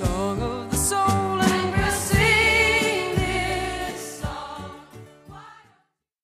Song of the soul.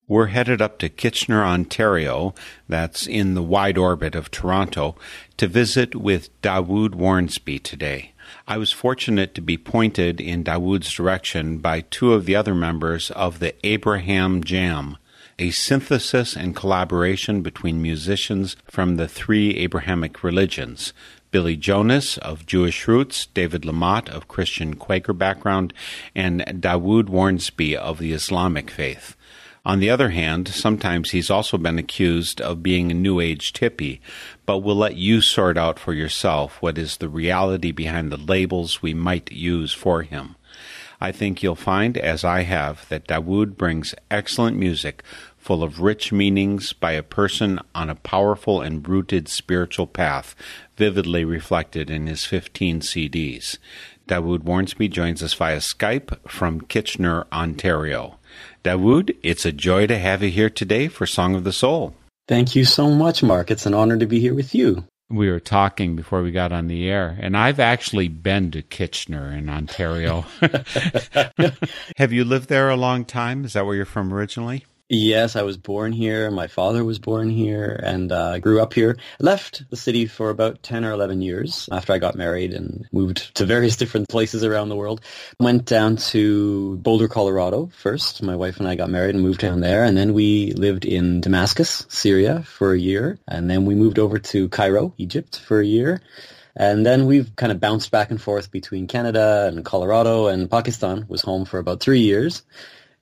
We're headed up to Kitchener, Ontario, that's in the wide orbit of Toronto, to visit with Dawood Wharnsby today. I was fortunate to be pointed in Dawood's direction by two of the other members of the Abraham Jam, a synthesis and collaboration between musicians from the three Abrahamic religions. Billy Jonas of Jewish roots, David LaMotte of Christian Quaker background, and Dawood Wharnsby of the Islamic faith. On the other hand, sometimes he's also been accused of being a New Age hippie, but we'll let you sort out for yourself what is the reality behind the labels we might use for him. I think you'll find, as I have, that Dawood brings excellent music full of rich meanings by a person on a powerful and rooted spiritual path, vividly reflected in his 15 CDs. Dawood Wharnsby joins us via Skype from Kitchener, Ontario. Dawood, it's a joy to have you here today for Song of the Soul. Thank you so much, Mark. It's an honor to be here with you. We were talking before we got on the air, and I've actually been to Kitchener in Ontario. have you lived there a long time? Is that where you're from originally? Yes, I was born here. My father was born here and uh, grew up here. Left the city for about 10 or 11 years after I got married and moved to various different places around the world. Went down to Boulder, Colorado first. My wife and I got married and moved down there. And then we lived in Damascus, Syria for a year. And then we moved over to Cairo, Egypt for a year. And then we've kind of bounced back and forth between Canada and Colorado and Pakistan was home for about three years.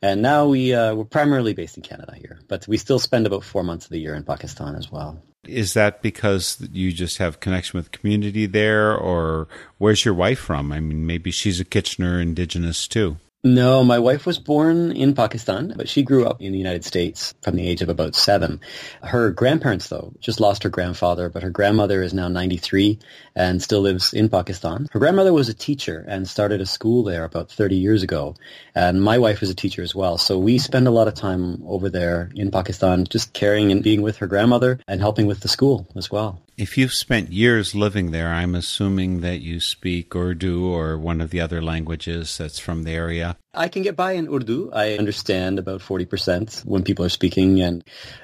And now we, uh, we're primarily based in Canada here, but we still spend about four months of the year in Pakistan as well. Is that because you just have connection with community there, or where's your wife from? I mean, maybe she's a Kitchener indigenous too. No, my wife was born in Pakistan, but she grew up in the United States from the age of about seven. Her grandparents, though, just lost her grandfather, but her grandmother is now 93 and still lives in Pakistan. Her grandmother was a teacher and started a school there about 30 years ago. And my wife is a teacher as well. So we spend a lot of time over there in Pakistan just caring and being with her grandmother and helping with the school as well. If you've spent years living there, I'm assuming that you speak Urdu or one of the other languages that's from the area. I can get by in Urdu. I understand about 40% when people are speaking. And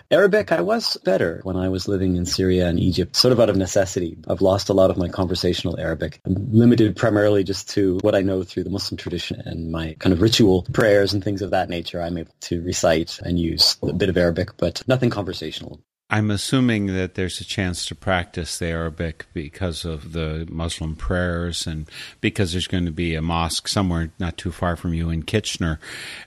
Arabic, I was better when I was living in Syria and Egypt, sort of out of necessity. I've lost a lot of my conversational Arabic. I'm limited primarily just to what I know through the Muslim tradition and my kind of ritual prayers and things of that nature. I'm able to recite and use a bit of Arabic, but nothing conversational. I'm assuming that there's a chance to practice the Arabic because of the Muslim prayers and because there's going to be a mosque somewhere not too far from you in Kitchener.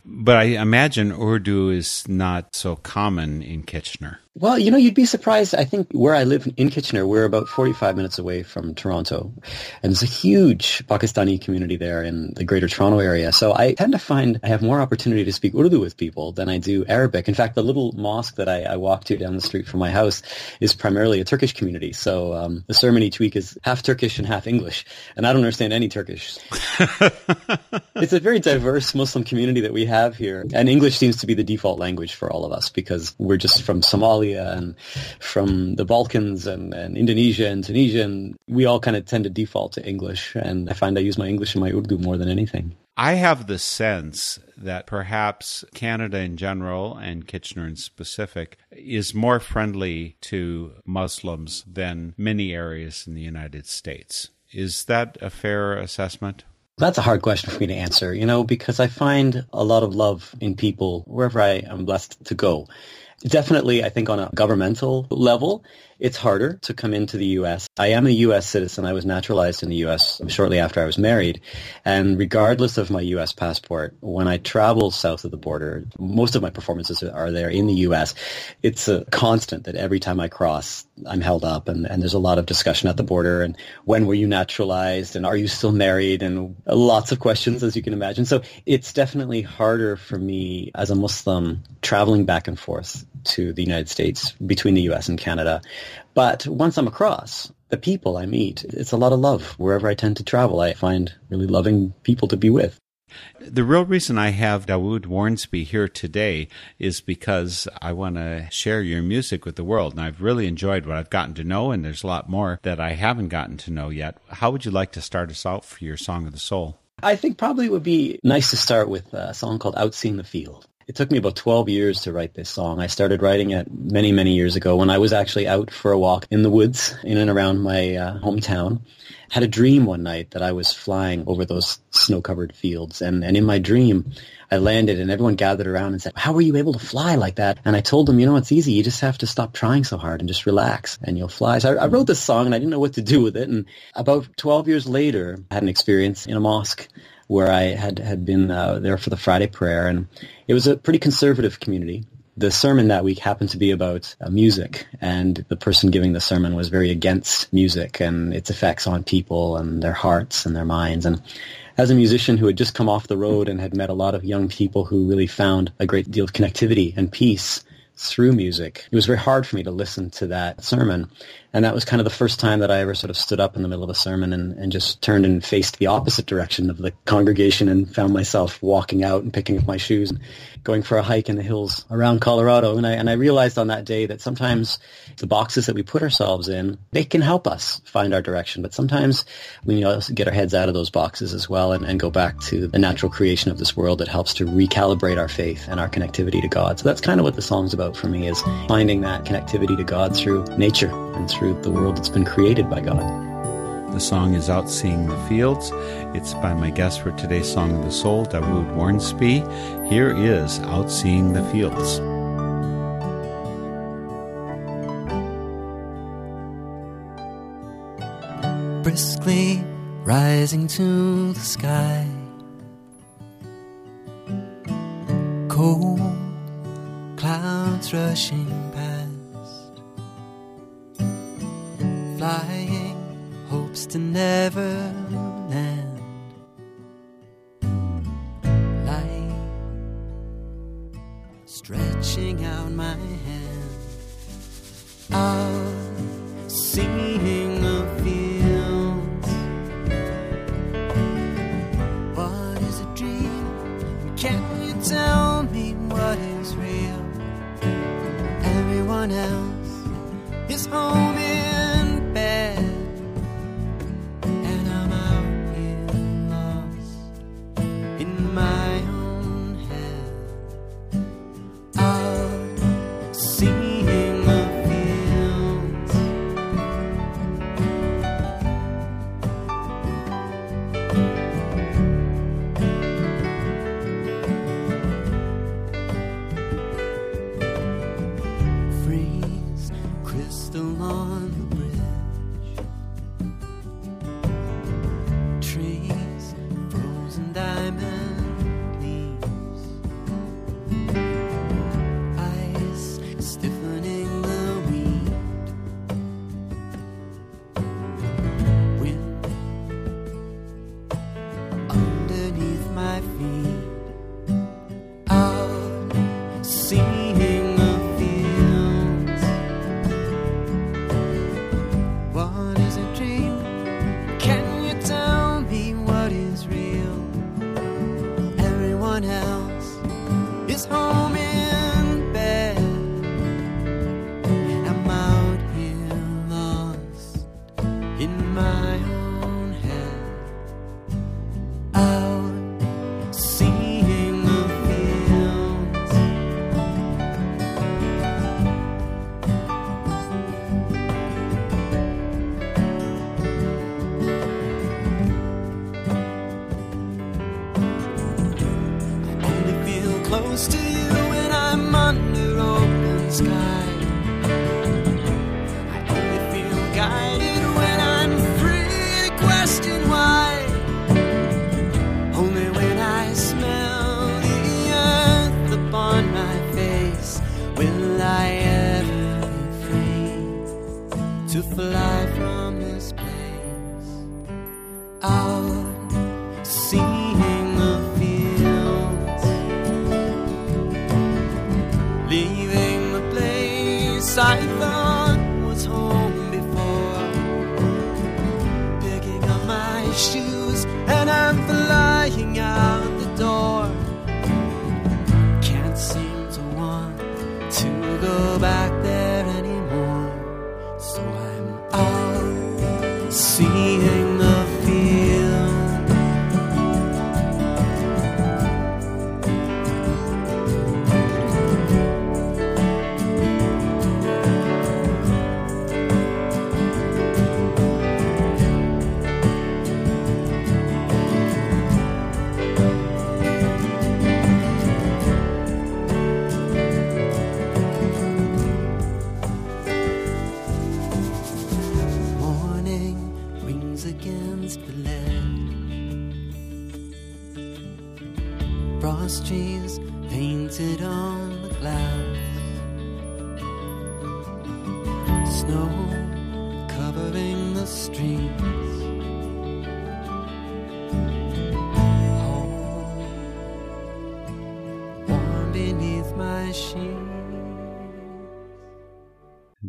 But I imagine Urdu is not so common in Kitchener. Well, you know, you'd be surprised. I think where I live in Kitchener, we're about 45 minutes away from Toronto. And there's a huge Pakistani community there in the greater Toronto area. So I tend to find I have more opportunity to speak Urdu with people than I do Arabic. In fact, the little mosque that I, I walk to down the street from my house is primarily a Turkish community. So um, the sermon each week is half Turkish and half English. And I don't understand any Turkish. it's a very diverse Muslim community that we have here. And English seems to be the default language for all of us because we're just from Somalia and from the Balkans and, and Indonesia and Tunisia. And we all kind of tend to default to English. And I find I use my English and my Urdu more than anything. I have the sense that perhaps Canada in general and Kitchener in specific is more friendly to Muslims than many areas in the United States. Is that a fair assessment? That's a hard question for me to answer, you know, because I find a lot of love in people wherever I am blessed to go. Definitely, I think on a governmental level, it's harder to come into the U.S. I am a U.S. citizen. I was naturalized in the U.S. shortly after I was married. And regardless of my U.S. passport, when I travel south of the border, most of my performances are there in the U.S. It's a constant that every time I cross, I'm held up and, and there's a lot of discussion at the border and when were you naturalized and are you still married and lots of questions as you can imagine. So it's definitely harder for me as a Muslim traveling back and forth to the United States between the U.S. and Canada. But once I'm across, the people I meet, it's a lot of love. Wherever I tend to travel, I find really loving people to be with. The real reason I have Dawood Wharnsby here today is because I want to share your music with the world. And I've really enjoyed what I've gotten to know, and there's a lot more that I haven't gotten to know yet. How would you like to start us out for your Song of the Soul? I think probably it would be nice to start with a song called Out Seeing the Field. It took me about 12 years to write this song. I started writing it many, many years ago when I was actually out for a walk in the woods in and around my uh, hometown. Had a dream one night that I was flying over those snow-covered fields. And, and in my dream, I landed and everyone gathered around and said, how were you able to fly like that? And I told them, you know, it's easy. You just have to stop trying so hard and just relax and you'll fly. So I, I wrote this song and I didn't know what to do with it. And about 12 years later, I had an experience in a mosque where I had had been uh, there for the Friday prayer, and it was a pretty conservative community. The sermon that week happened to be about uh, music, and the person giving the sermon was very against music and its effects on people and their hearts and their minds. And as a musician who had just come off the road and had met a lot of young people who really found a great deal of connectivity and peace through music. It was very hard for me to listen to that sermon. And that was kind of the first time that I ever sort of stood up in the middle of a sermon and, and just turned and faced the opposite direction of the congregation and found myself walking out and picking up my shoes and going for a hike in the hills around Colorado. And I, and I realized on that day that sometimes the boxes that we put ourselves in, they can help us find our direction. But sometimes we need to get our heads out of those boxes as well and, and go back to the natural creation of this world that helps to recalibrate our faith and our connectivity to God. So that's kind of what the song's about for me is finding that connectivity to God through nature and through through the world that's been created by God. The song is Out Seeing the Fields. It's by my guest for today's Song of the Soul, Dawood Wharnsby. Here is Out Seeing the Fields. Briskly rising to the sky. Cold clouds rushing flying hopes to never land. Light stretching out my hand, out seeing the fields. What is a dream? Can you tell me what is real? Everyone else is home. Fly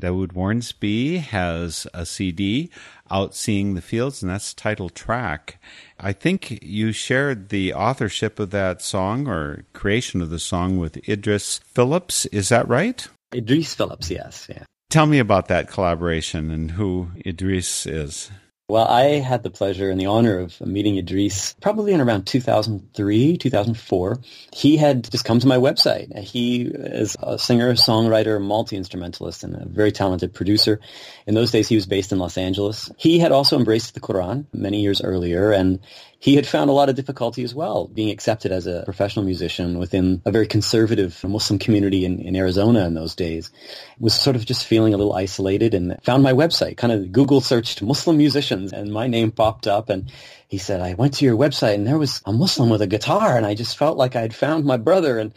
Dawood Wharnsby has a CD out seeing the fields, and that's title track. I think you shared the authorship of that song or creation of the song with Idris Phillips. Is that right? Idris Phillips, yes, yeah. Tell me about that collaboration and who Idris is. Well, I had the pleasure and the honor of meeting Idris probably in around 2003, 2004. He had just come to my website. He is a singer, songwriter, multi-instrumentalist, and a very talented producer. In those days, he was based in Los Angeles. He had also embraced the Quran many years earlier, and he had found a lot of difficulty as well being accepted as a professional musician within a very conservative Muslim community in, in Arizona in those days. Was sort of just feeling a little isolated and found my website, kind of Google searched Muslim musicians and my name popped up and he said, I went to your website and there was a Muslim with a guitar and I just felt like I had found my brother and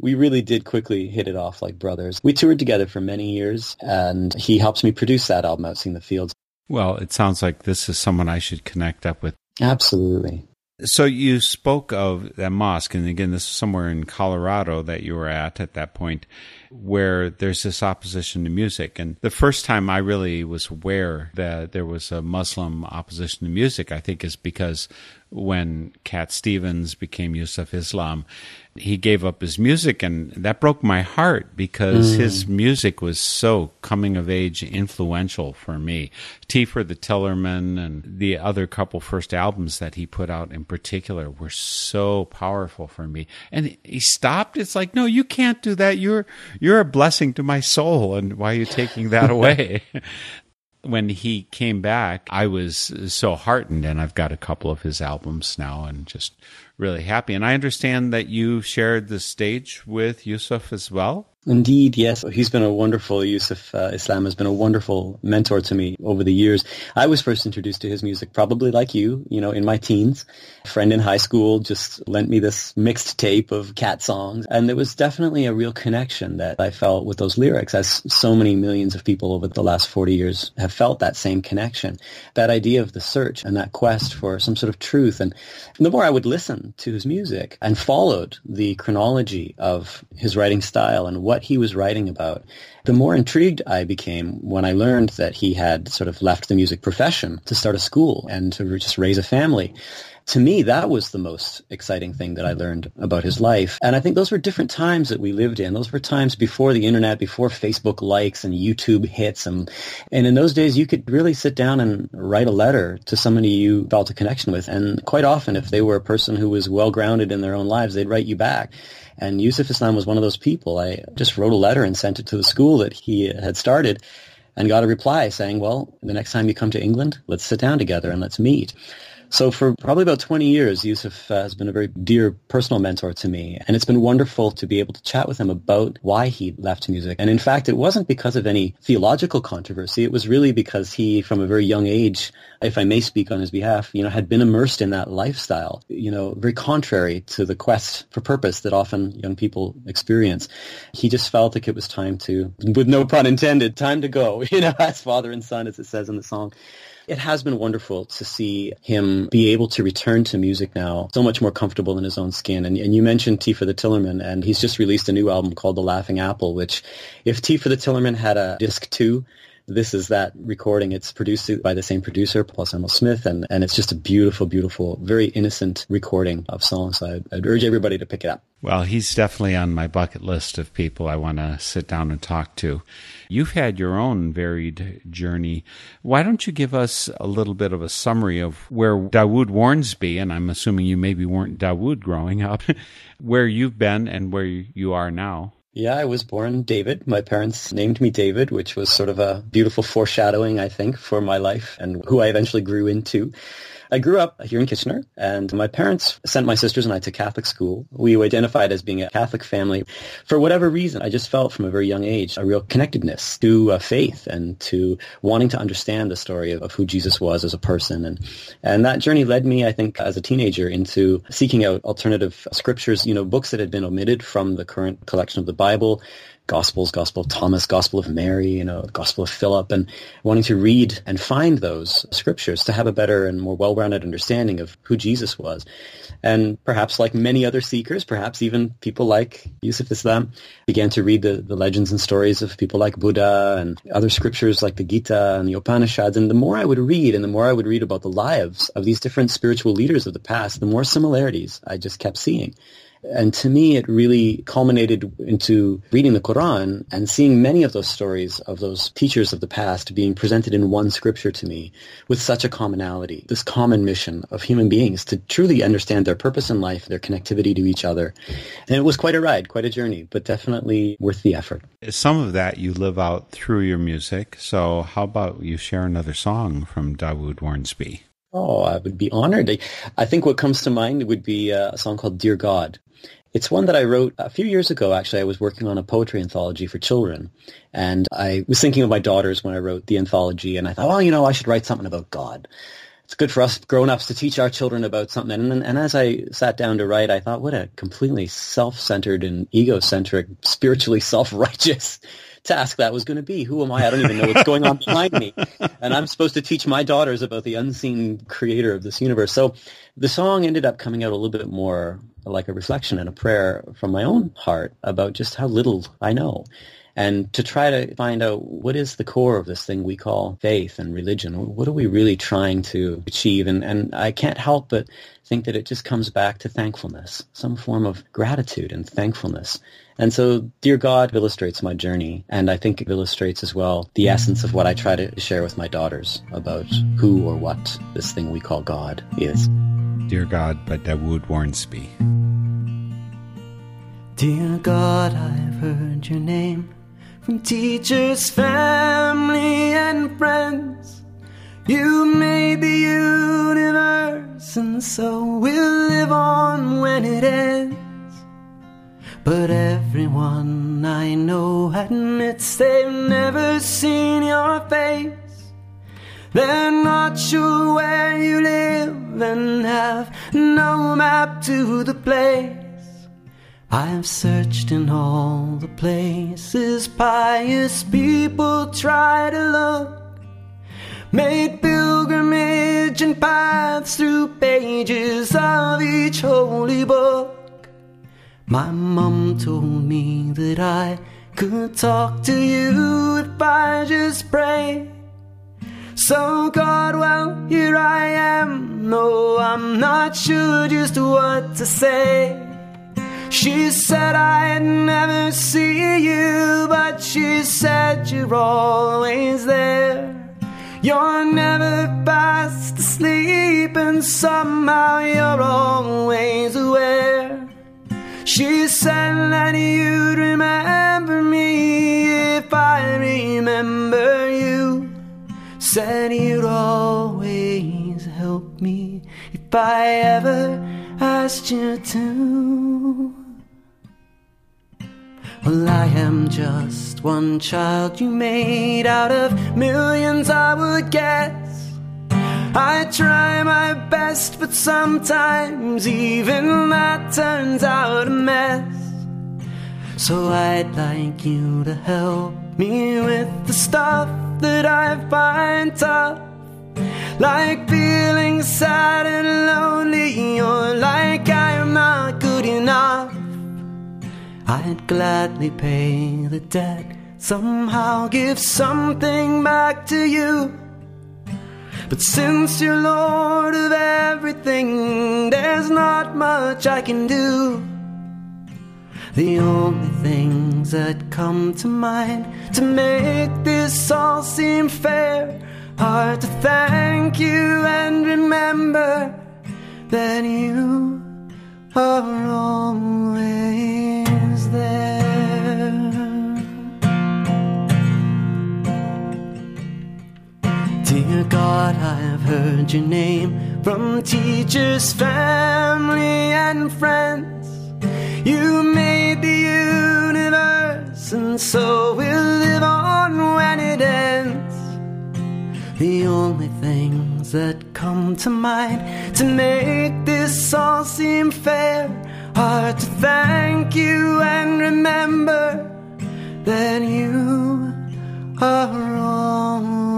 we really did quickly hit it off like brothers. We toured together for many years and he helps me produce that album, Out Seeing the Fields. Well, it sounds like this is someone I should connect up with. Absolutely. So you spoke of that mosque, and again, this is somewhere in Colorado that you were at at that point, where there's this opposition to music. And the first time I really was aware that there was a Muslim opposition to music, I think, is because when Cat Stevens became Yusuf Islam, he gave up his music, and that broke my heart because mm. his music was so coming of age influential for me. Tea for the Tillerman and the other couple first albums that he put out in particular were so powerful for me. And he stopped. It's like, no, you can't do that. You're you're a blessing to my soul, and why are you taking that away? When he came back, I was so heartened, and I've got a couple of his albums now, and just really happy. And I understand that you shared the stage with Yusuf as well. Indeed, yes. He's been a wonderful, Yusuf uh, Islam has been a wonderful mentor to me over the years. I was first introduced to his music probably like you, you know, in my teens. A friend in high school just lent me this mixed tape of cat songs. And there was definitely a real connection that I felt with those lyrics, as so many millions of people over the last 40 years have felt that same connection. That idea of the search and that quest for some sort of truth. And the more I would listen to his music and followed the chronology of his writing style and what he was writing about, the more intrigued I became when I learned that he had sort of left the music profession to start a school and to just raise a family. To me, that was the most exciting thing that I learned about his life. And I think those were different times that we lived in. Those were times before the internet, before Facebook likes and YouTube hits. And, and in those days, you could really sit down and write a letter to somebody you felt a connection with. And quite often, if they were a person who was well grounded in their own lives, they'd write you back. And Yusuf Islam was one of those people. I just wrote a letter and sent it to the school that he had started and got a reply saying, well, the next time you come to England, let's sit down together and let's meet. So for probably about 20 years, Yusuf uh, has been a very dear personal mentor to me. And it's been wonderful to be able to chat with him about why he left music. And in fact, it wasn't because of any theological controversy. It was really because he, from a very young age, if I may speak on his behalf, you know, had been immersed in that lifestyle, you know, very contrary to the quest for purpose that often young people experience. He just felt like it was time to, with no pun intended, time to go, you know, as father and son, as it says in the song. It has been wonderful to see him be able to return to music now, so much more comfortable in his own skin. And, and you mentioned Tea for the Tillerman, and he's just released a new album called The Laughing Apple, which if Tea for the Tillerman had a disc two, this is that recording. It's produced by the same producer, Paul Samwell-Smith, and, and it's just a beautiful, beautiful, very innocent recording of songs. So I'd, I'd urge everybody to pick it up. Well, he's definitely on my bucket list of people I want to sit down and talk to. You've had your own varied journey. Why don't you give us a little bit of a summary of where Dawood Wharnsby, and I'm assuming you maybe weren't Dawood growing up, where you've been and where you are now? Yeah, I was born David. My parents named me David, which was sort of a beautiful foreshadowing, I think, for my life and who I eventually grew into. I grew up here in Kitchener, and my parents sent my sisters and I to Catholic school. We identified as being a Catholic family. For whatever reason, I just felt from a very young age a real connectedness to uh, faith and to wanting to understand the story of, of who Jesus was as a person. And, and that journey led me, I think, as a teenager into seeking out alternative scriptures, you know, books that had been omitted from the current collection of the Bible, Gospels, Gospel of Thomas, Gospel of Mary, you know, Gospel of Philip, and wanting to read and find those scriptures to have a better and more well-rounded understanding of who Jesus was. And perhaps like many other seekers, perhaps even people like Yusuf Islam, began to read the, the legends and stories of people like Buddha and other scriptures like the Gita and the Upanishads. And the more I would read and the more I would read about the lives of these different spiritual leaders of the past, the more similarities I just kept seeing. And to me, it really culminated into reading the Quran and seeing many of those stories of those teachers of the past being presented in one scripture to me with such a commonality, this common mission of human beings to truly understand their purpose in life, their connectivity to each other. And it was quite a ride, quite a journey, but definitely worth the effort. Some of that you live out through your music. So how about you share another song from Dawood Wharnsby? Oh, I would be honored. I think what comes to mind would be uh, a song called Dear God. It's one that I wrote a few years ago, actually. I was working on a poetry anthology for children. And I was thinking of my daughters when I wrote the anthology. And I thought, well, you know, I should write something about God. It's good for us grown-ups to teach our children about something. And, and as I sat down to write, I thought, what a completely self-centered and egocentric, spiritually self-righteous task that was going to be. Who am I? I don't even know what's going on behind me. And I'm supposed to teach my daughters about the unseen creator of this universe. So the song ended up coming out a little bit more like a reflection and a prayer from my own heart about just how little I know and to try to find out what is the core of this thing we call faith and religion. What are we really trying to achieve? And, and I can't help but think that it just comes back to thankfulness, some form of gratitude and thankfulness. And so, Dear God illustrates my journey, and I think it illustrates as well the essence of what I try to share with my daughters about who or what this thing we call God is. Dear God by Dawood Wharnsby. Dear God, I've heard your name from teachers, family, and friends. You made the universe, and so we'll live on when it ends. But everyone I know admits they've never seen your face. They're not sure where you live and have no map to the place. I've searched in all the places pious people try to look. Made pilgrimage and paths through pages of each holy book. My mom told me that I could talk to you if I just pray. So, God, well, here I am. No, I'm not sure just what to say. She said I'd never see you, but she said you're always there. You're never fast asleep, and somehow you're always aware. She said that you'd remember me if I remember you. Said you'd always help me if I ever asked you to. Well, I am just one child you made out of millions, I would guess. I try my best, but sometimes even that turns out a mess. So I'd like you to help me with the stuff that I find tough. Like feeling sad and lonely, or like I am not good enough. I'd gladly pay the debt, somehow give something back to you. But since you're Lord of everything, there's not much I can do. The only things that come to mind to make this all seem fair are to thank you and remember that you are always God, I've heard your name from teachers, family, and friends. You made the universe, and so we'll live on when it ends. The only things that come to mind to make this all seem fair are to thank you and remember that you are always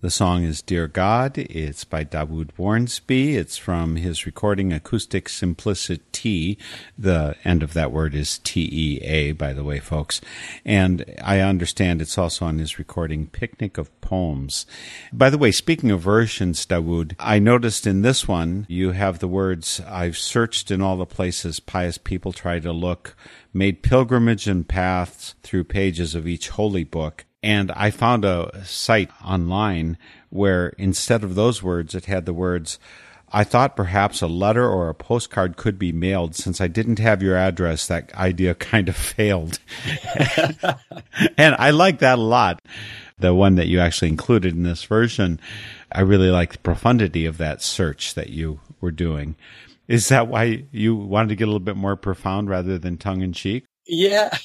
The song is Dear God. It's by Dawood Wharnsby. It's from his recording Acoustic Simplicitea. The end of that word is T E A, by the way, folks. And I understand it's also on his recording Picnic of Poems. By the way, speaking of versions, Dawood, I noticed in this one you have the words, I've searched in all the places pious people try to look, made pilgrimage and paths through pages of each holy book and I found a site online where instead of those words, it had the words, I thought perhaps a letter or a postcard could be mailed. Since I didn't have your address, that idea kind of failed. and I like that a lot. The one that you actually included in this version, I really like the profundity of that search that you were doing. Is that why you wanted to get a little bit more profound rather than tongue in cheek? Yeah,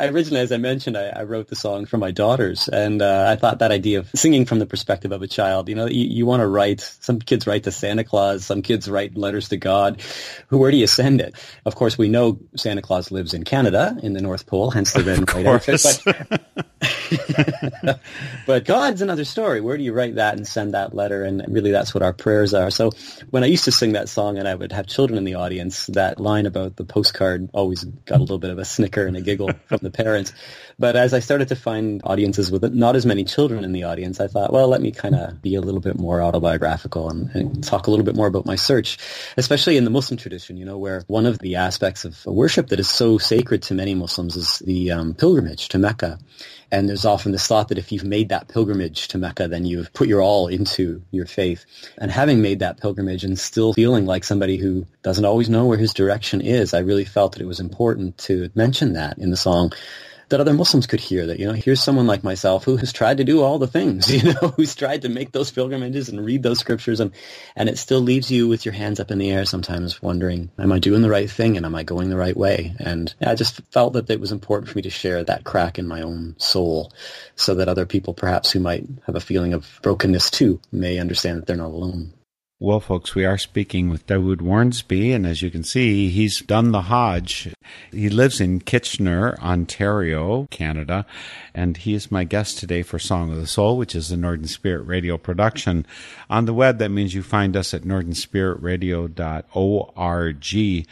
originally, as I mentioned, I, I, wrote the song for my daughters, and uh, I thought that idea of singing from the perspective of a child, you know, you, you want to write. Some kids write to Santa Claus, some kids write letters to God. Where do you send it? Of course, we know Santa Claus lives in Canada, in the North Pole, hence the red and white outfit. But, but God's another story. Where do you write that and send that letter? And really, that's what our prayers are. So when I used to sing that song, and I would have children in the audience, that line about the postcard always got a little bit of a and a giggle from the parents. But as I started to find audiences with not as many children in the audience, I thought, well, let me kind of be a little bit more autobiographical and, and, talk a little bit more about my search, especially in the Muslim tradition, you know, where one of the aspects of worship that is so sacred to many Muslims is the um, pilgrimage to Mecca. And there's often this thought that if you've made that pilgrimage to Mecca, then you've put your all into your faith. And having made that pilgrimage and still feeling like somebody who doesn't always know where his direction is, I really felt that it was important to mention that in the song that other Muslims could hear that, you know, here's someone like myself who has tried to do all the things, you know, who's tried to make those pilgrimages and read those scriptures and, and it still leaves you with your hands up in the air sometimes wondering, am I doing the right thing and am I going the right way? And I just felt that it was important for me to share that crack in my own soul so that other people perhaps who might have a feeling of brokenness too may understand that they're not alone. Well, folks, we are speaking with Dawood Wharnsby, and as you can see, he's done the Hajj. He lives in Kitchener, Ontario, Canada, and he is my guest today for Song of the Soul, which is a Northern Spirit Radio production. On the web, that means you find us at northernspiritradio.org.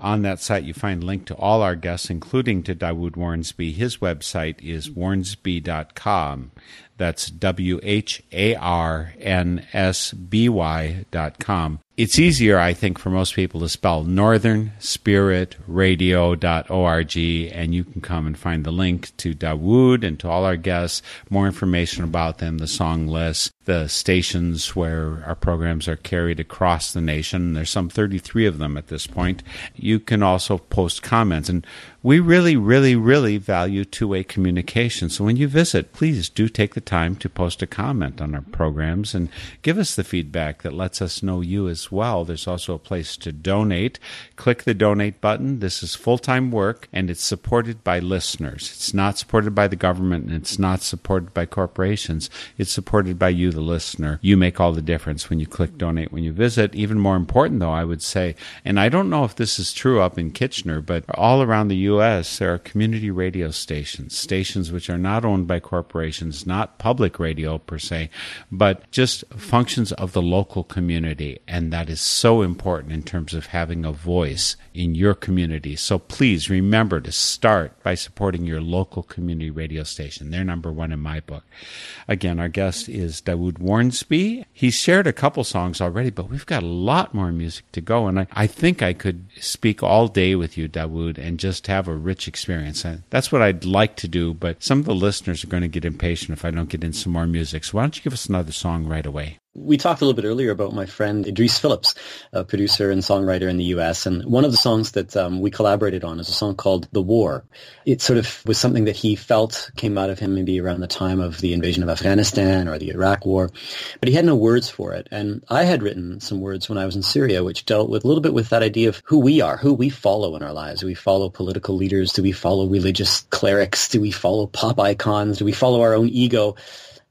On that site, you find a link to all our guests, including to Dawood Wharnsby. His website is wharnsby.com. That's W H A R N S B Y dot com. It's easier, I think, for most people to spell northernspiritradio.org, and you can come and find the link to Dawood and to all our guests, more information about them, the song list, the stations where our programs are carried across the nation. There's some 33 of them at this point. You can also post comments, and we really, really, really value two way communication. So when you visit, please do take the time to post a comment on our programs and give us the feedback that lets us know you as well. There's also a place to donate. Click the donate button. This is full time work and it's supported by listeners. It's not supported by the government and it's not supported by corporations. It's supported by you, the listener. You make all the difference when you click donate when you visit. Even more important, though, I would say, and I don't know if this is true up in Kitchener, but all around the U.S., there are community radio stations, stations which are not owned by corporations, not public radio per se, but just functions of the local community. And that is so important in terms of having a voice in your community. So please remember to start by supporting your local community radio station. They're number one in my book. Again, our guest is Dawood Wharnsby. He's shared a couple songs already, but we've got a lot more music to go. And I, I think I could speak all day with you, Dawood, and just have a rich experience. And that's what I'd like to do, but some of the listeners are going to get impatient if I don't get in some more music. So why don't you give us another song right away? We talked a little bit earlier about my friend Idris Phillips, a producer and songwriter in the U.S. And one of the songs that um, we collaborated on is a song called "The War." It sort of was something that he felt came out of him maybe around the time of the invasion of Afghanistan or the Iraq War, but he had no words for it. And I had written some words when I was in Syria, which dealt with a little bit with that idea of who we are, who we follow in our lives. Do we follow political leaders? Do we follow religious clerics? Do we follow pop icons? Do we follow our own ego?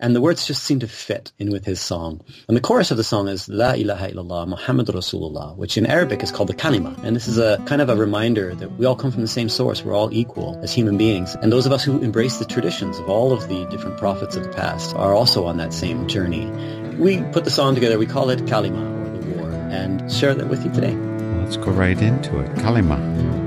And the words just seem to fit in with his song. And the chorus of the song is La ilaha illallah Muhammad Rasulullah, which in Arabic is called the kalima. And this is a kind of a reminder that we all come from the same source. We're all equal as human beings. And those of us who embrace the traditions of all of the different prophets of the past are also on that same journey. We put the song together. We call it Kalima, or the war, and share that with you today. Let's go right into it. Kalima.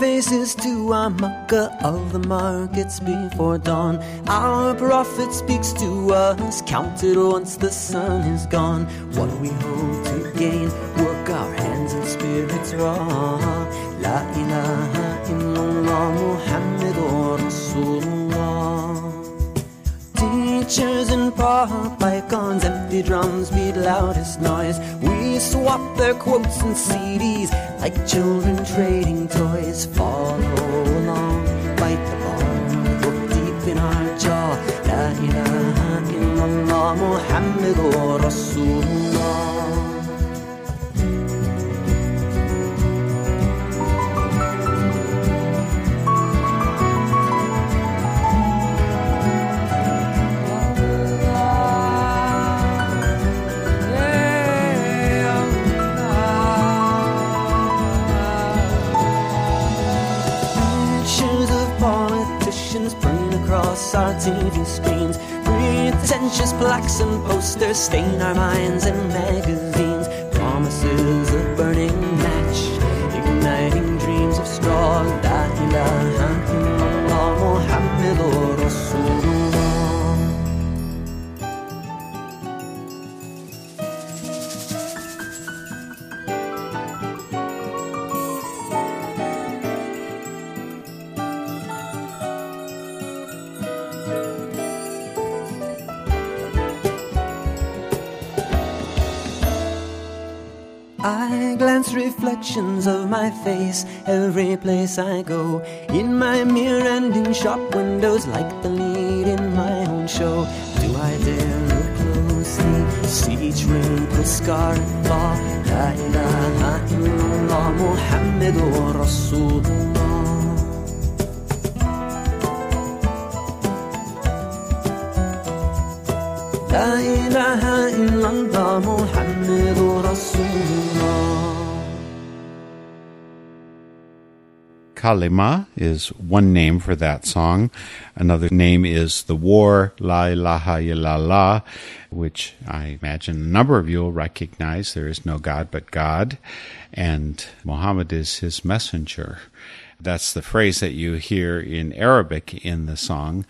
Faces to Makkah of the markets before dawn. Our prophet speaks to us, counted once the sun is gone. What we hope to gain, work our hands and spirits raw. La ilaha illallah Muhammadur Rasulullah. Teachers and pop icons, empty drums beat loudest noise. We swap their quotes and CDs like children trading toys. Follow along, bite the bar, look deep in our jaw. La ilaha illallah Muhammadur Rasulullah. Stain our minds and magazines. Face every place I go. In my mirror and in shop windows, like the lead in my own show. Do I dare look closely? See each wrinkle, scar, and flaw. La ilaha illallah Muhammadur Rasulullah. La ilaha illallah Muhammadur Rasulullah. Kalima is one name for that song. Another name is The War, La ilaha illallah, which I imagine a number of you will recognize. There is no God but God, and Muhammad is his messenger. That's the phrase that you hear in Arabic in the song.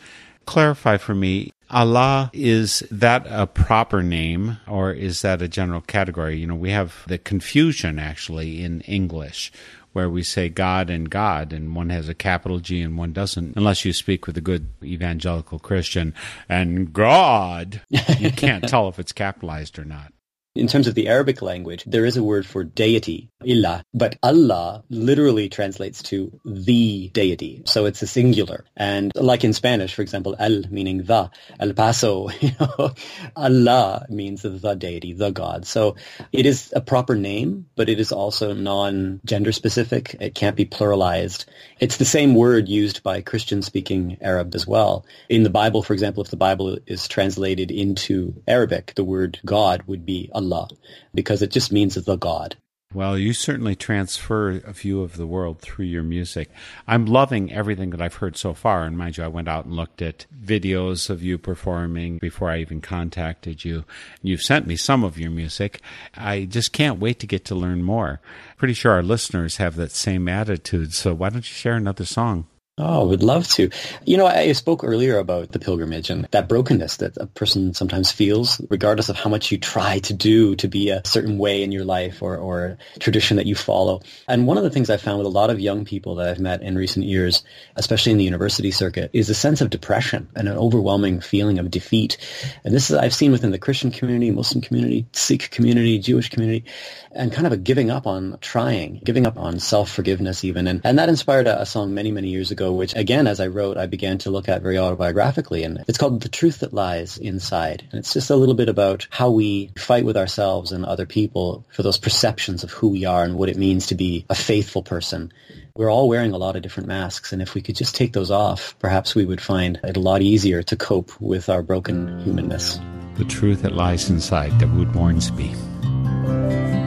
Clarify for me, Allah, is that a proper name or is that a general category? You know, we have the confusion actually in English where we say God and God, and one has a capital G and one doesn't, unless you speak with a good evangelical Christian. And God, you can't tell if it's capitalized or not. In terms of the Arabic language, there is a word for deity, ilah, but Allah literally translates to the deity. So it's a singular. And like in Spanish, for example, el meaning the, el paso, you know, Allah means the deity, the God. So it is a proper name, but it is also non-gender specific. It can't be pluralized. It's the same word used by Christian speaking Arab as well. In the Bible, for example, if the Bible is translated into Arabic, the word God would be Allah because it just means the God. Well, you certainly transfer a view of the world through your music. I'm loving everything that I've heard so far. And mind you, I went out and looked at videos of you performing before I even contacted you. You've sent me some of your music. I just can't wait to get to learn more. Pretty sure our listeners have that same attitude. So why don't you share another song? Oh, I would love to. You know, I spoke earlier about the pilgrimage and that brokenness that a person sometimes feels, regardless of how much you try to do to be a certain way in your life or, or tradition that you follow. And one of the things I found with a lot of young people that I've met in recent years, especially in the university circuit, is a sense of depression and an overwhelming feeling of defeat. And this is I've seen within the Christian community, Muslim community, Sikh community, Jewish community, and kind of a giving up on trying, giving up on self-forgiveness even. And, and that inspired a, a song many, many years ago which again, as I wrote, I began to look at very autobiographically. And it's called The Truth That Lies Inside. And it's just a little bit about how we fight with ourselves and other people for those perceptions of who we are and what it means to be a faithful person. We're all wearing a lot of different masks. And if we could just take those off, perhaps we would find it a lot easier to cope with our broken humanness. The truth that lies inside, that Dawood Wharnsby.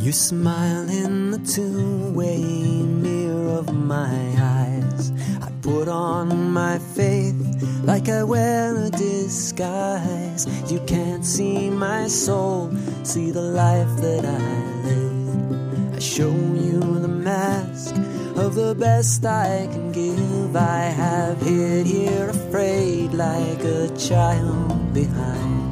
You smile in the two-way mirror of my eyes. I put on my faith like I wear a disguise. You can't see my soul, see the life that I live. I show you the mask of the best I can give. I have hid here afraid like a child behind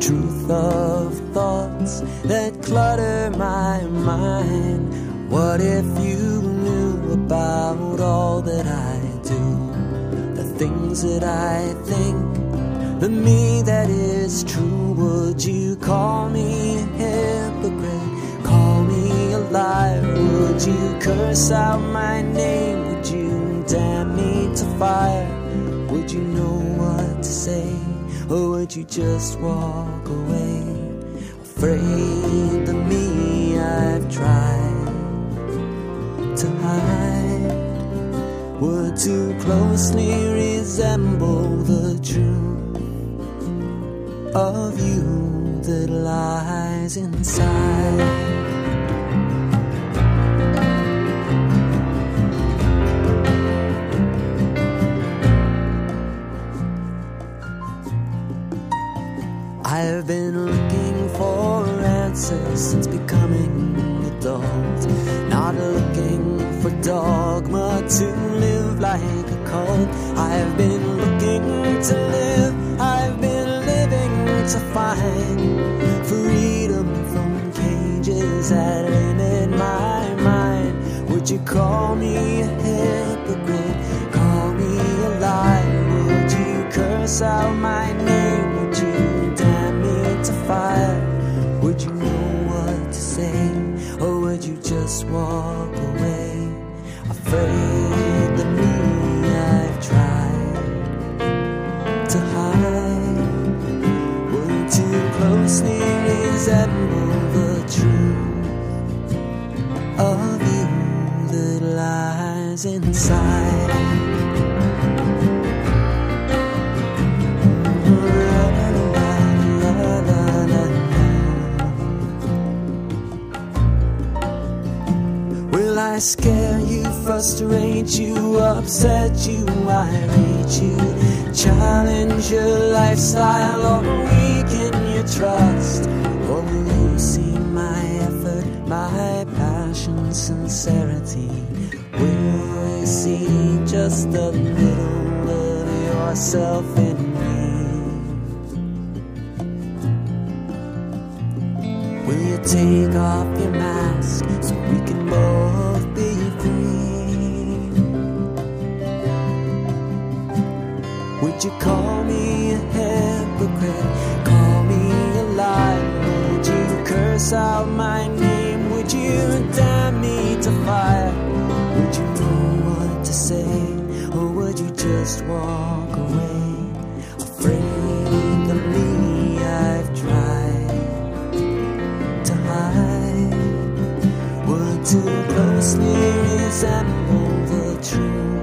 truth of thoughts that clutter my mind. What if you knew about all that I do? The things that I think, the me that is true. Would you call me a hypocrite? Call me a liar? Would you curse out my name? Would you damn me to fire? Would you say? Or would you just walk away? Afraid the me I've tried to hide would too closely resemble the truth of you that lies inside. I've been looking to live, I've been living to find freedom from cages that limit my mind. Would you call me a hypocrite? Call me a liar? Would you curse out my name? Would you damn me to fire? Would you know what to say? Or would you just walk resemble the truth of you that lies inside. Will I scare you, frustrate you, upset you, irate you, challenge your lifestyle, or weaken your trust? Or will you see my effort, my passion, sincerity? Will you see just a little of yourself in me? Will you take off your mask so we can both be free? Would you call me a hypocrite? Curse out my name? Would you damn me to fire? Would you know what to say? Or would you just walk away? Afraid of me, I've tried to hide. Would too closely resemble the truth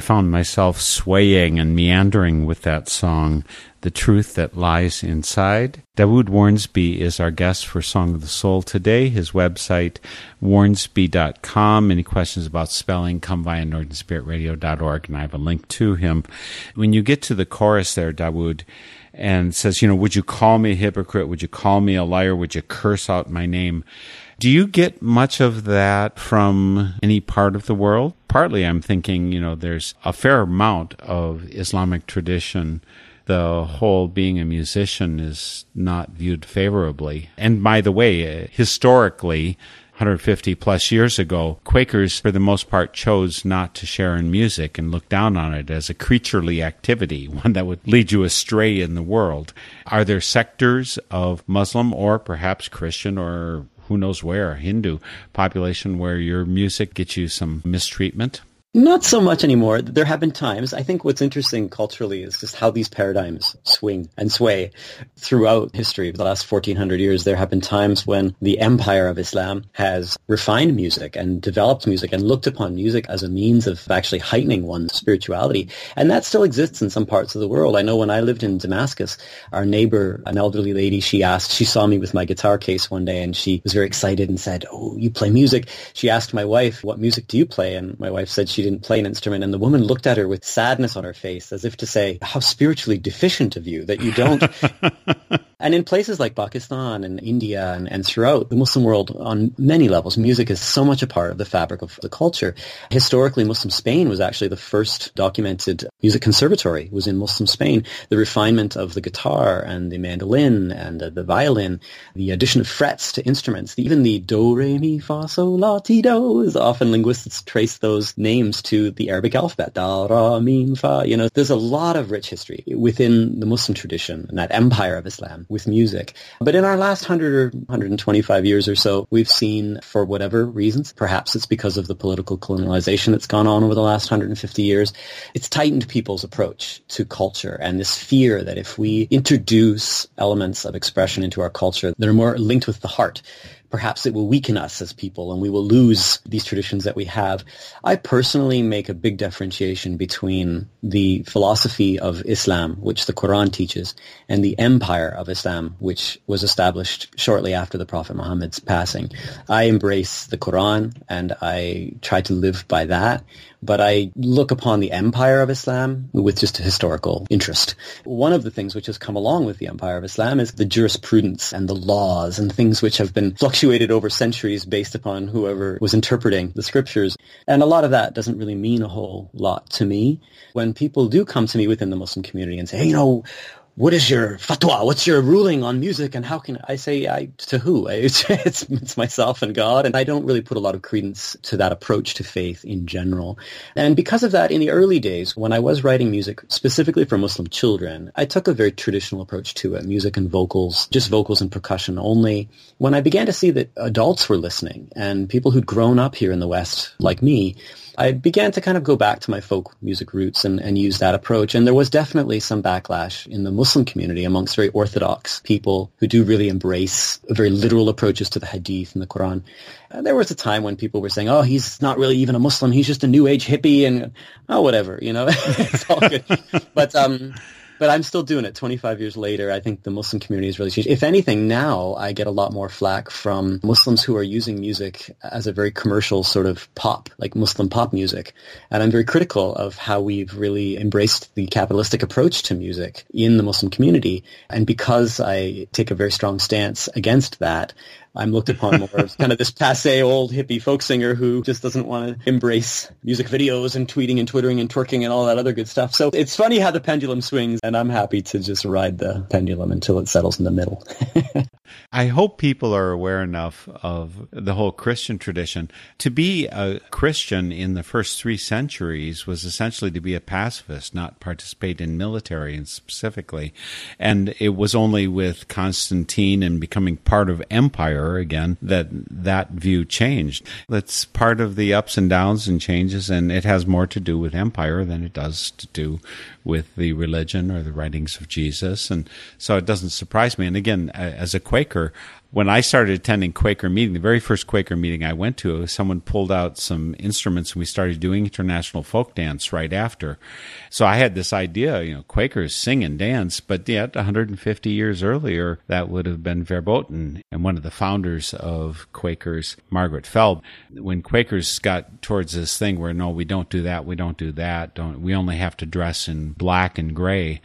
I found myself swaying and meandering with that song, The Truth That Lies Inside. Dawood Wharnsby is our guest for Song of the Soul today. His website, wharnsby.com. Any questions about spelling, come via northernspiritradio.org, and I have a link to him. When you get to the chorus there, Dawood, and says, you know, would you call me a hypocrite? Would you call me a liar? Would you curse out my name? Do you get much of that from any part of the world? Partly, I'm thinking, you know, there's a fair amount of Islamic tradition. The whole being a musician is not viewed favorably. And by the way, historically, 150 plus years ago, Quakers, for the most part, chose not to share in music and look down on it as a creaturely activity, one that would lead you astray in the world. Are there sectors of Muslim or perhaps Christian or who knows where, Hindu population where your music gets you some mistreatment? Not so much anymore. There have been times. I think what's interesting culturally is just how these paradigms swing and sway throughout history. The last 1400 years, there have been times when the empire of Islam has refined music and developed music and looked upon music as a means of actually heightening one's spirituality. And that still exists in some parts of the world. I know when I lived in Damascus, our neighbor, an elderly lady, she asked, she saw me with my guitar case one day and she was very excited and said, oh, you play music. She asked my wife, what music do you play? And my wife said she didn't play an instrument. And the woman looked at her with sadness on her face as if to say, how spiritually deficient of you that you don't. and in places like Pakistan and India and, and throughout the Muslim world on many levels, music is so much a part of the fabric of the culture. Historically, Muslim Spain was actually the first documented music conservatory was in Muslim Spain. The refinement of the guitar and the mandolin and the, the violin, the addition of frets to instruments, even the do, re, mi, fa, sol, la, ti, do is often linguists trace those names to the Arabic alphabet. Da, ra, mim, fa. You know, there's a lot of rich history within the Muslim tradition and that empire of Islam with music. But in our last 100 or 125 years or so, we've seen, for whatever reasons, perhaps it's because of the political colonialization that's gone on over the last 150 years, it's tightened people's approach to culture and this fear that if we introduce elements of expression into our culture that are more linked with the heart, perhaps it will weaken us as people and we will lose these traditions that we have. I personally make a big differentiation between the philosophy of Islam, which the Quran teaches, and the empire of Islam, which was established shortly after the Prophet Muhammad's passing. I embrace the Quran and I try to live by that but I look upon the empire of Islam with just a historical interest. One of the things which has come along with the empire of Islam is the jurisprudence and the laws and things which have been fluctuated over centuries based upon whoever was interpreting the scriptures. And a lot of that doesn't really mean a whole lot to me. When people do come to me within the Muslim community and say, hey, you know, what is your fatwa? What's your ruling on music? And how can I say I, to who? It's, it's, it's myself and God. And I don't really put a lot of credence to that approach to faith in general. And because of that, in the early days, when I was writing music specifically for Muslim children, I took a very traditional approach to it, music and vocals, just vocals and percussion only. When I began to see that adults were listening and people who'd grown up here in the West, like me, I began to kind of go back to my folk music roots and, and use that approach. And there was definitely some backlash in the Muslim community amongst very orthodox people who do really embrace very literal approaches to the Hadith and the Quran. And there was a time when people were saying, "Oh, he's not really even a Muslim; he's just a New Age hippie," and oh, whatever, you know, it's all good. but um, but I'm still doing it 25 years later. I think the Muslim community has really changed. If anything, now I get a lot more flack from Muslims who are using music as a very commercial sort of pop, like Muslim pop music. And I'm very critical of how we've really embraced the capitalistic approach to music in the Muslim community. And because I take a very strong stance against that, I'm looked upon more as kind of this passe old hippie folk singer who just doesn't want to embrace music videos and tweeting and twittering and twerking and all that other good stuff. So it's funny how the pendulum swings, and I'm happy to just ride the pendulum until it settles in the middle. I hope people are aware enough of the whole Christian tradition. To be a Christian in the first three centuries was essentially to be a pacifist, not participate in military and specifically. And it was only with Constantine and becoming part of empire again that that view changed. That's part of the ups and downs and changes, and it has more to do with empire than it does to do with the religion or the writings of Jesus. And so it doesn't surprise me. And again, as a Quaker, when I started attending Quaker meeting, the very first Quaker meeting I went to, someone pulled out some instruments and we started doing international folk dance right after. So I had this idea, you know, Quakers sing and dance, but yet 150 years earlier, that would have been verboten. And one of the founders of Quakers, Margaret Fell, when Quakers got towards this thing where no, we don't do that, we don't do that, don't, we only have to dress in black and gray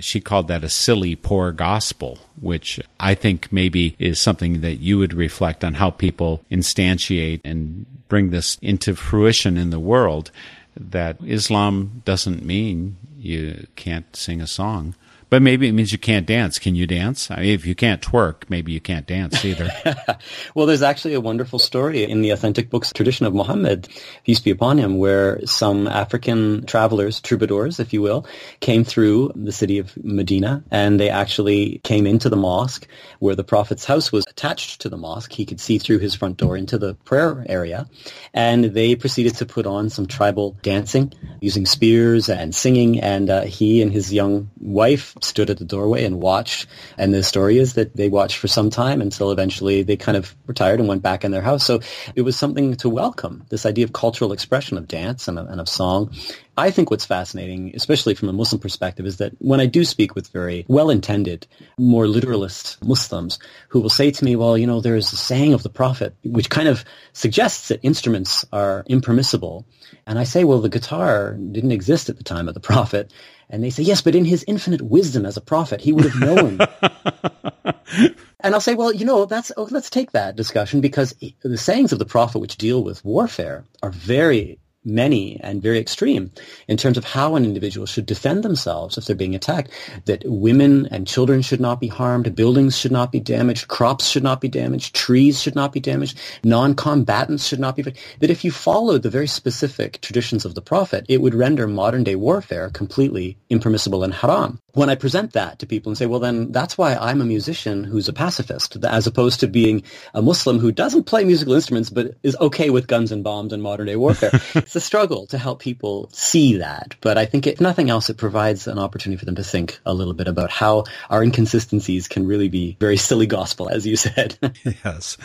she called that a silly, poor gospel, which I think maybe is something that you would reflect on how people instantiate and bring this into fruition in the world. That Islam doesn't mean you can't sing a song. But maybe it means you can't dance. Can you dance? I mean, if you can't twerk, maybe you can't dance either. well, there's actually a wonderful story in the authentic books tradition of Muhammad, peace be upon him, where some African travelers, troubadours, if you will, came through the city of Medina and they actually came into the mosque where the Prophet's house was attached to the mosque. He could see through his front door into the prayer area and they proceeded to put on some tribal dancing using spears and singing and uh, he and his young wife stood at the doorway and watched. And the story is that they watched for some time until eventually they kind of retired and went back in their house. So it was something to welcome, this idea of cultural expression of dance and of, and of song. I think what's fascinating, especially from a Muslim perspective, is that when I do speak with very well-intended, more literalist Muslims who will say to me, well, you know, there is a saying of the Prophet which kind of suggests that instruments are impermissible. And I say, well, the guitar didn't exist at the time of the Prophet. And they say, yes, but in his infinite wisdom as a prophet, he would have known. and I'll say, well, you know, that's, oh, let's take that discussion because the sayings of the prophet which deal with warfare are very many and very extreme in terms of how an individual should defend themselves if they're being attacked. That women and children should not be harmed, buildings should not be damaged, crops should not be damaged, trees should not be damaged, non-combatants should not be. That if you followed the very specific traditions of the Prophet, it would render modern day warfare completely impermissible and haram when I present that to people and say, well, then that's why I'm a musician who's a pacifist, as opposed to being a Muslim who doesn't play musical instruments but is okay with guns and bombs and modern day warfare. It's a struggle to help people see that. But I think if nothing else, it provides an opportunity for them to think a little bit about how our inconsistencies can really be very silly gospel, as you said. yes.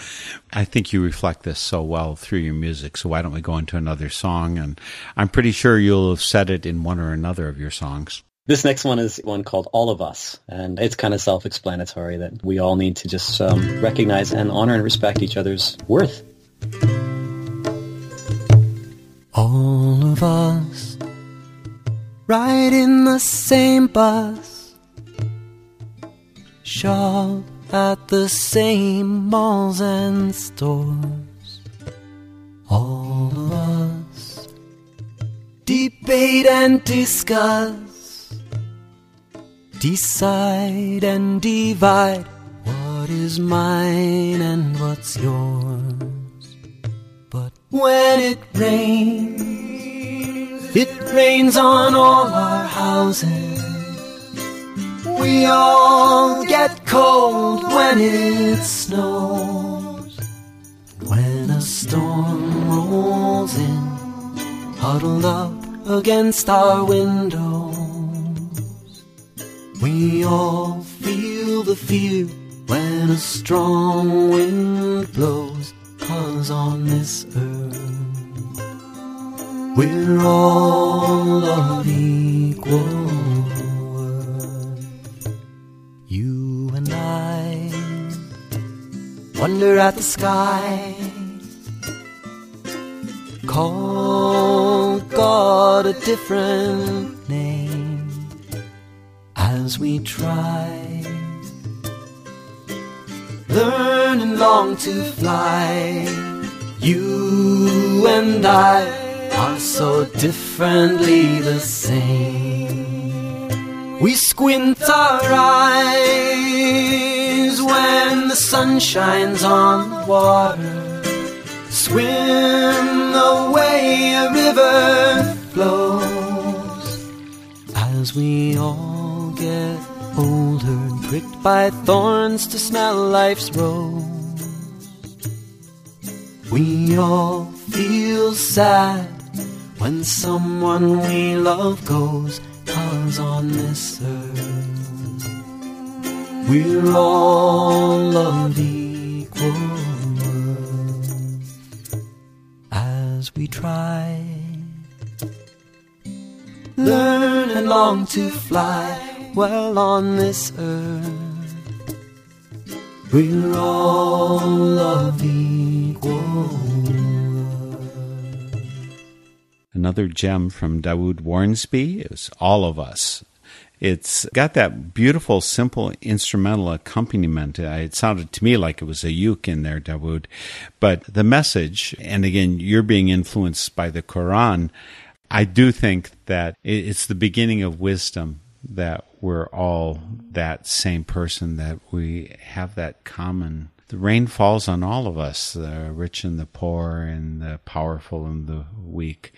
I think you reflect this so well through your music. So why don't we go into another song? And I'm pretty sure you'll have said it in one or another of your songs. This next one is one called All of Us, and it's kind of self-explanatory that we all need to just um, recognize and honor and respect each other's worth. All of us ride in the same bus, shop at the same malls and stores. All of us debate and discuss Decide and divide what is mine and what's yours. When it rains, it rains on all our houses. We all get cold when it snows. When a storm rolls in, huddled up against our windows, We all feel the fear when a strong wind blows, Cause on this earth, we're all of equal worth. You and I wonder at the sky, call God a different name as we try. Learn and long to fly. You and I are so differently the same. We squint our eyes when the sun shines on the water. Swim the way a river flows as we all get older, pricked by thorns to smell life's rose. We all feel sad when someone we love goes, cause on this earth we're all of equal worth as we try. Learn and long to fly well on this earth. We're all of equal. Another gem from Dawood Wharnsby is All of Us. It's got that beautiful, simple instrumental accompaniment. It sounded to me like it was a uke in there, Dawood. But the message, and again, you're being influenced by the Quran, I do think that it's the beginning of wisdom that we're all that same person, that we have that common. The rain falls on all of us, the rich and the poor, and the powerful and the weak.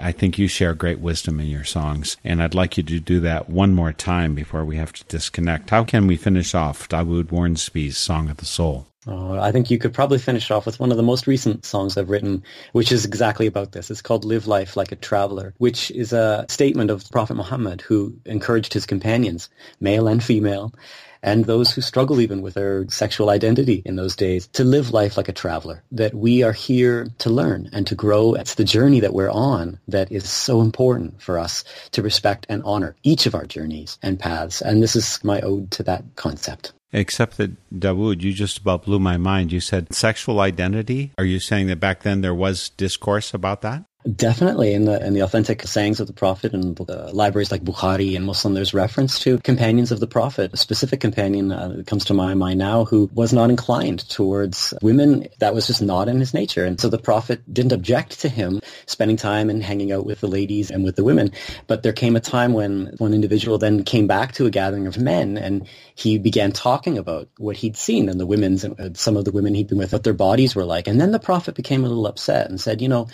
I think you share great wisdom in your songs, and I'd like you to do that one more time before we have to disconnect. How can we finish off Dawood Wharnsby's Song of the Soul? Oh, I think you could probably finish off with one of the most recent songs I've written, which is exactly about this. It's called Live Life Like a Traveler, which is a statement of Prophet Muhammad who encouraged his companions, male and female, and those who struggle even with their sexual identity in those days, to live life like a traveler. That we are here to learn and to grow. It's the journey that we're on that is so important for us to respect and honor each of our journeys and paths. And this is my ode to that concept. Except that, Dawood, you just about blew my mind. You said sexual identity. Are you saying that back then there was discourse about that? Definitely, in the in the authentic sayings of the Prophet and uh, libraries like Bukhari and Muslim, there's reference to companions of the Prophet. A specific companion uh, that comes to my mind now who was not inclined towards women. That was just not in his nature, and so the Prophet didn't object to him spending time and hanging out with the ladies and with the women. But there came a time when one individual then came back to a gathering of men, and he began talking about what he'd seen and the women's and some of the women he'd been with, what their bodies were like, and then the Prophet became a little upset and said, you know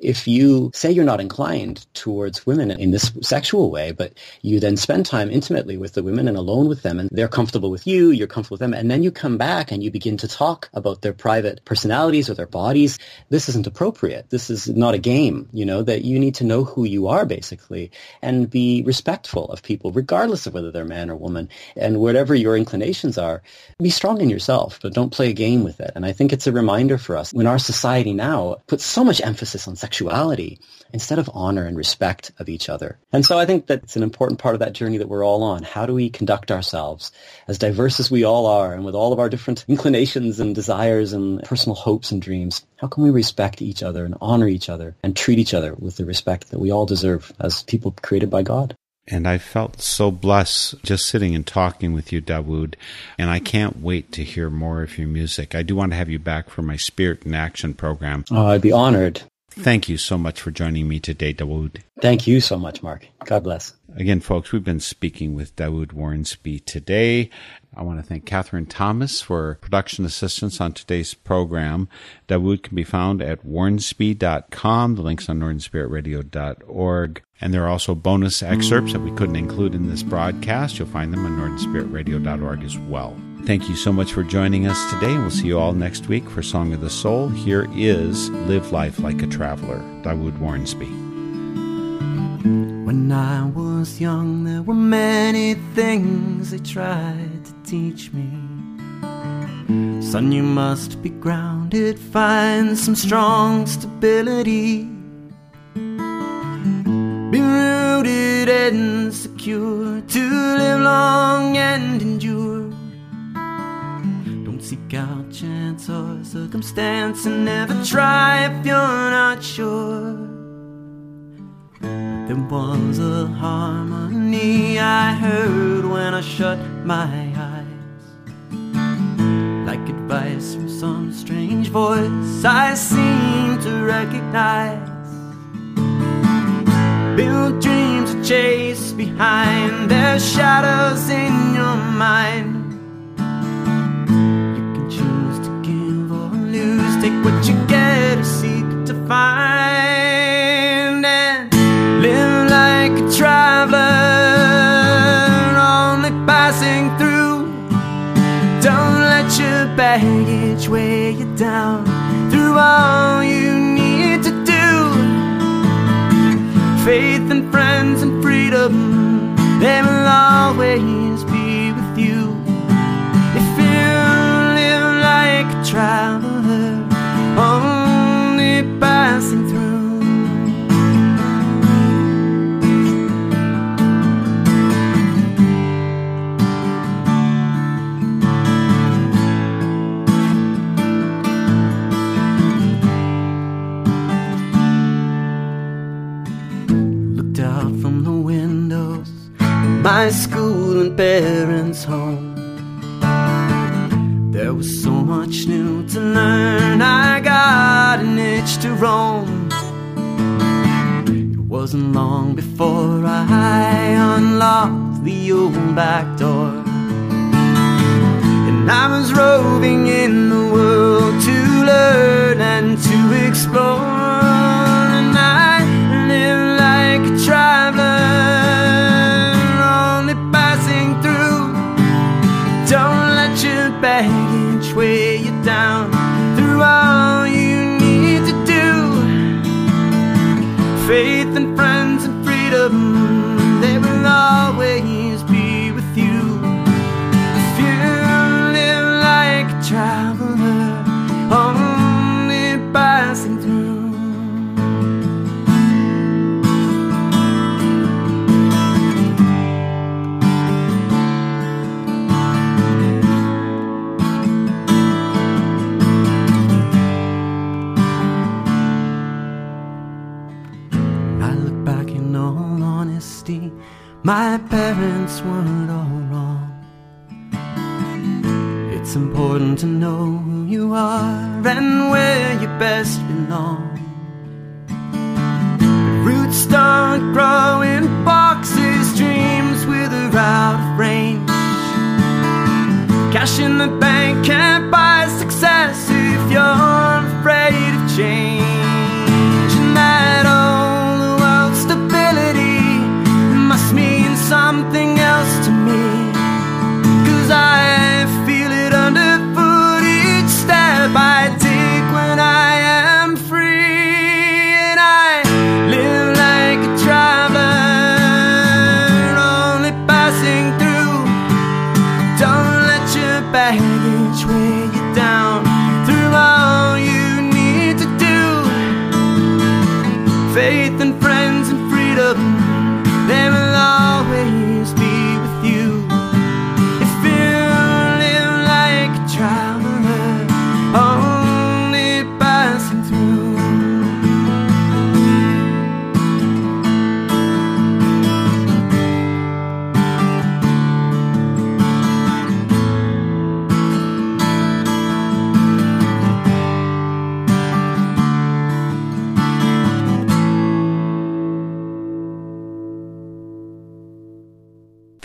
if you say you're not inclined towards women in this sexual way, but you then spend time intimately with the women and alone with them, and they're comfortable with you, you're comfortable with them, and then you come back and you begin to talk about their private personalities or their bodies, this isn't appropriate. This is not a game, you know, that you need to know who you are basically and be respectful of people, regardless of whether they're man or woman. And whatever your inclinations are, be strong in yourself, but don't play a game with it. And I think it's a reminder for us when our society now puts so much emphasis on sexuality instead of honor and respect of each other. And so I think that it's an important part of that journey that we're all on. How do we conduct ourselves as diverse as we all are and with all of our different inclinations and desires and personal hopes and dreams? How can we respect each other and honor each other and treat each other with the respect that we all deserve as people created by God? And I felt so blessed just sitting and talking with you, Dawood. And I can't wait to hear more of your music. I do want to have you back for my Spirit in Action program. Oh, I'd be honored. Thank you so much for joining me today, Dawood. Thank you so much, Mark. God bless. Again, folks, we've been speaking with Dawood Wharnsby today. I want to thank Catherine Thomas for production assistance on today's program. Dawood can be found at wharnsby.com. The link's on northernspiritradio.org. And there are also bonus excerpts that we couldn't include in this broadcast. You'll find them on northernspiritradio.org as well. Thank you so much for joining us today, we'll see you all next week for Song of the Soul. Here is Live Life Like a Traveler, Dawood Wharnsby. When I was young, there were many things they tried to teach me. Son, you must be grounded, find some strong stability. Be rooted and secure to live long and endure. Seek out chance or circumstance and never try if you're not sure. There was a harmony I heard when I shut my eyes. Like advice from some strange voice I seem to recognize. Build dreams to chase behind, there's shadows in your mind. Find, and live like a traveler, only passing through. Don't let your baggage weigh you down through all you need to do. Faith and friends and freedom, they will always be with you. If you live like a traveler, my school and parents' home. There was so much new to learn, I got an itch to roam. It wasn't long before I unlocked the old back door. And I was roving in the world to learn and to explore. Baggage weigh you down through all you need to do. Faith and friends and freedom, my parents weren't all wrong. It's important to know who you are and where you best belong. Roots start growing boxes, dreams wither out of range. Cash in the bank can't buy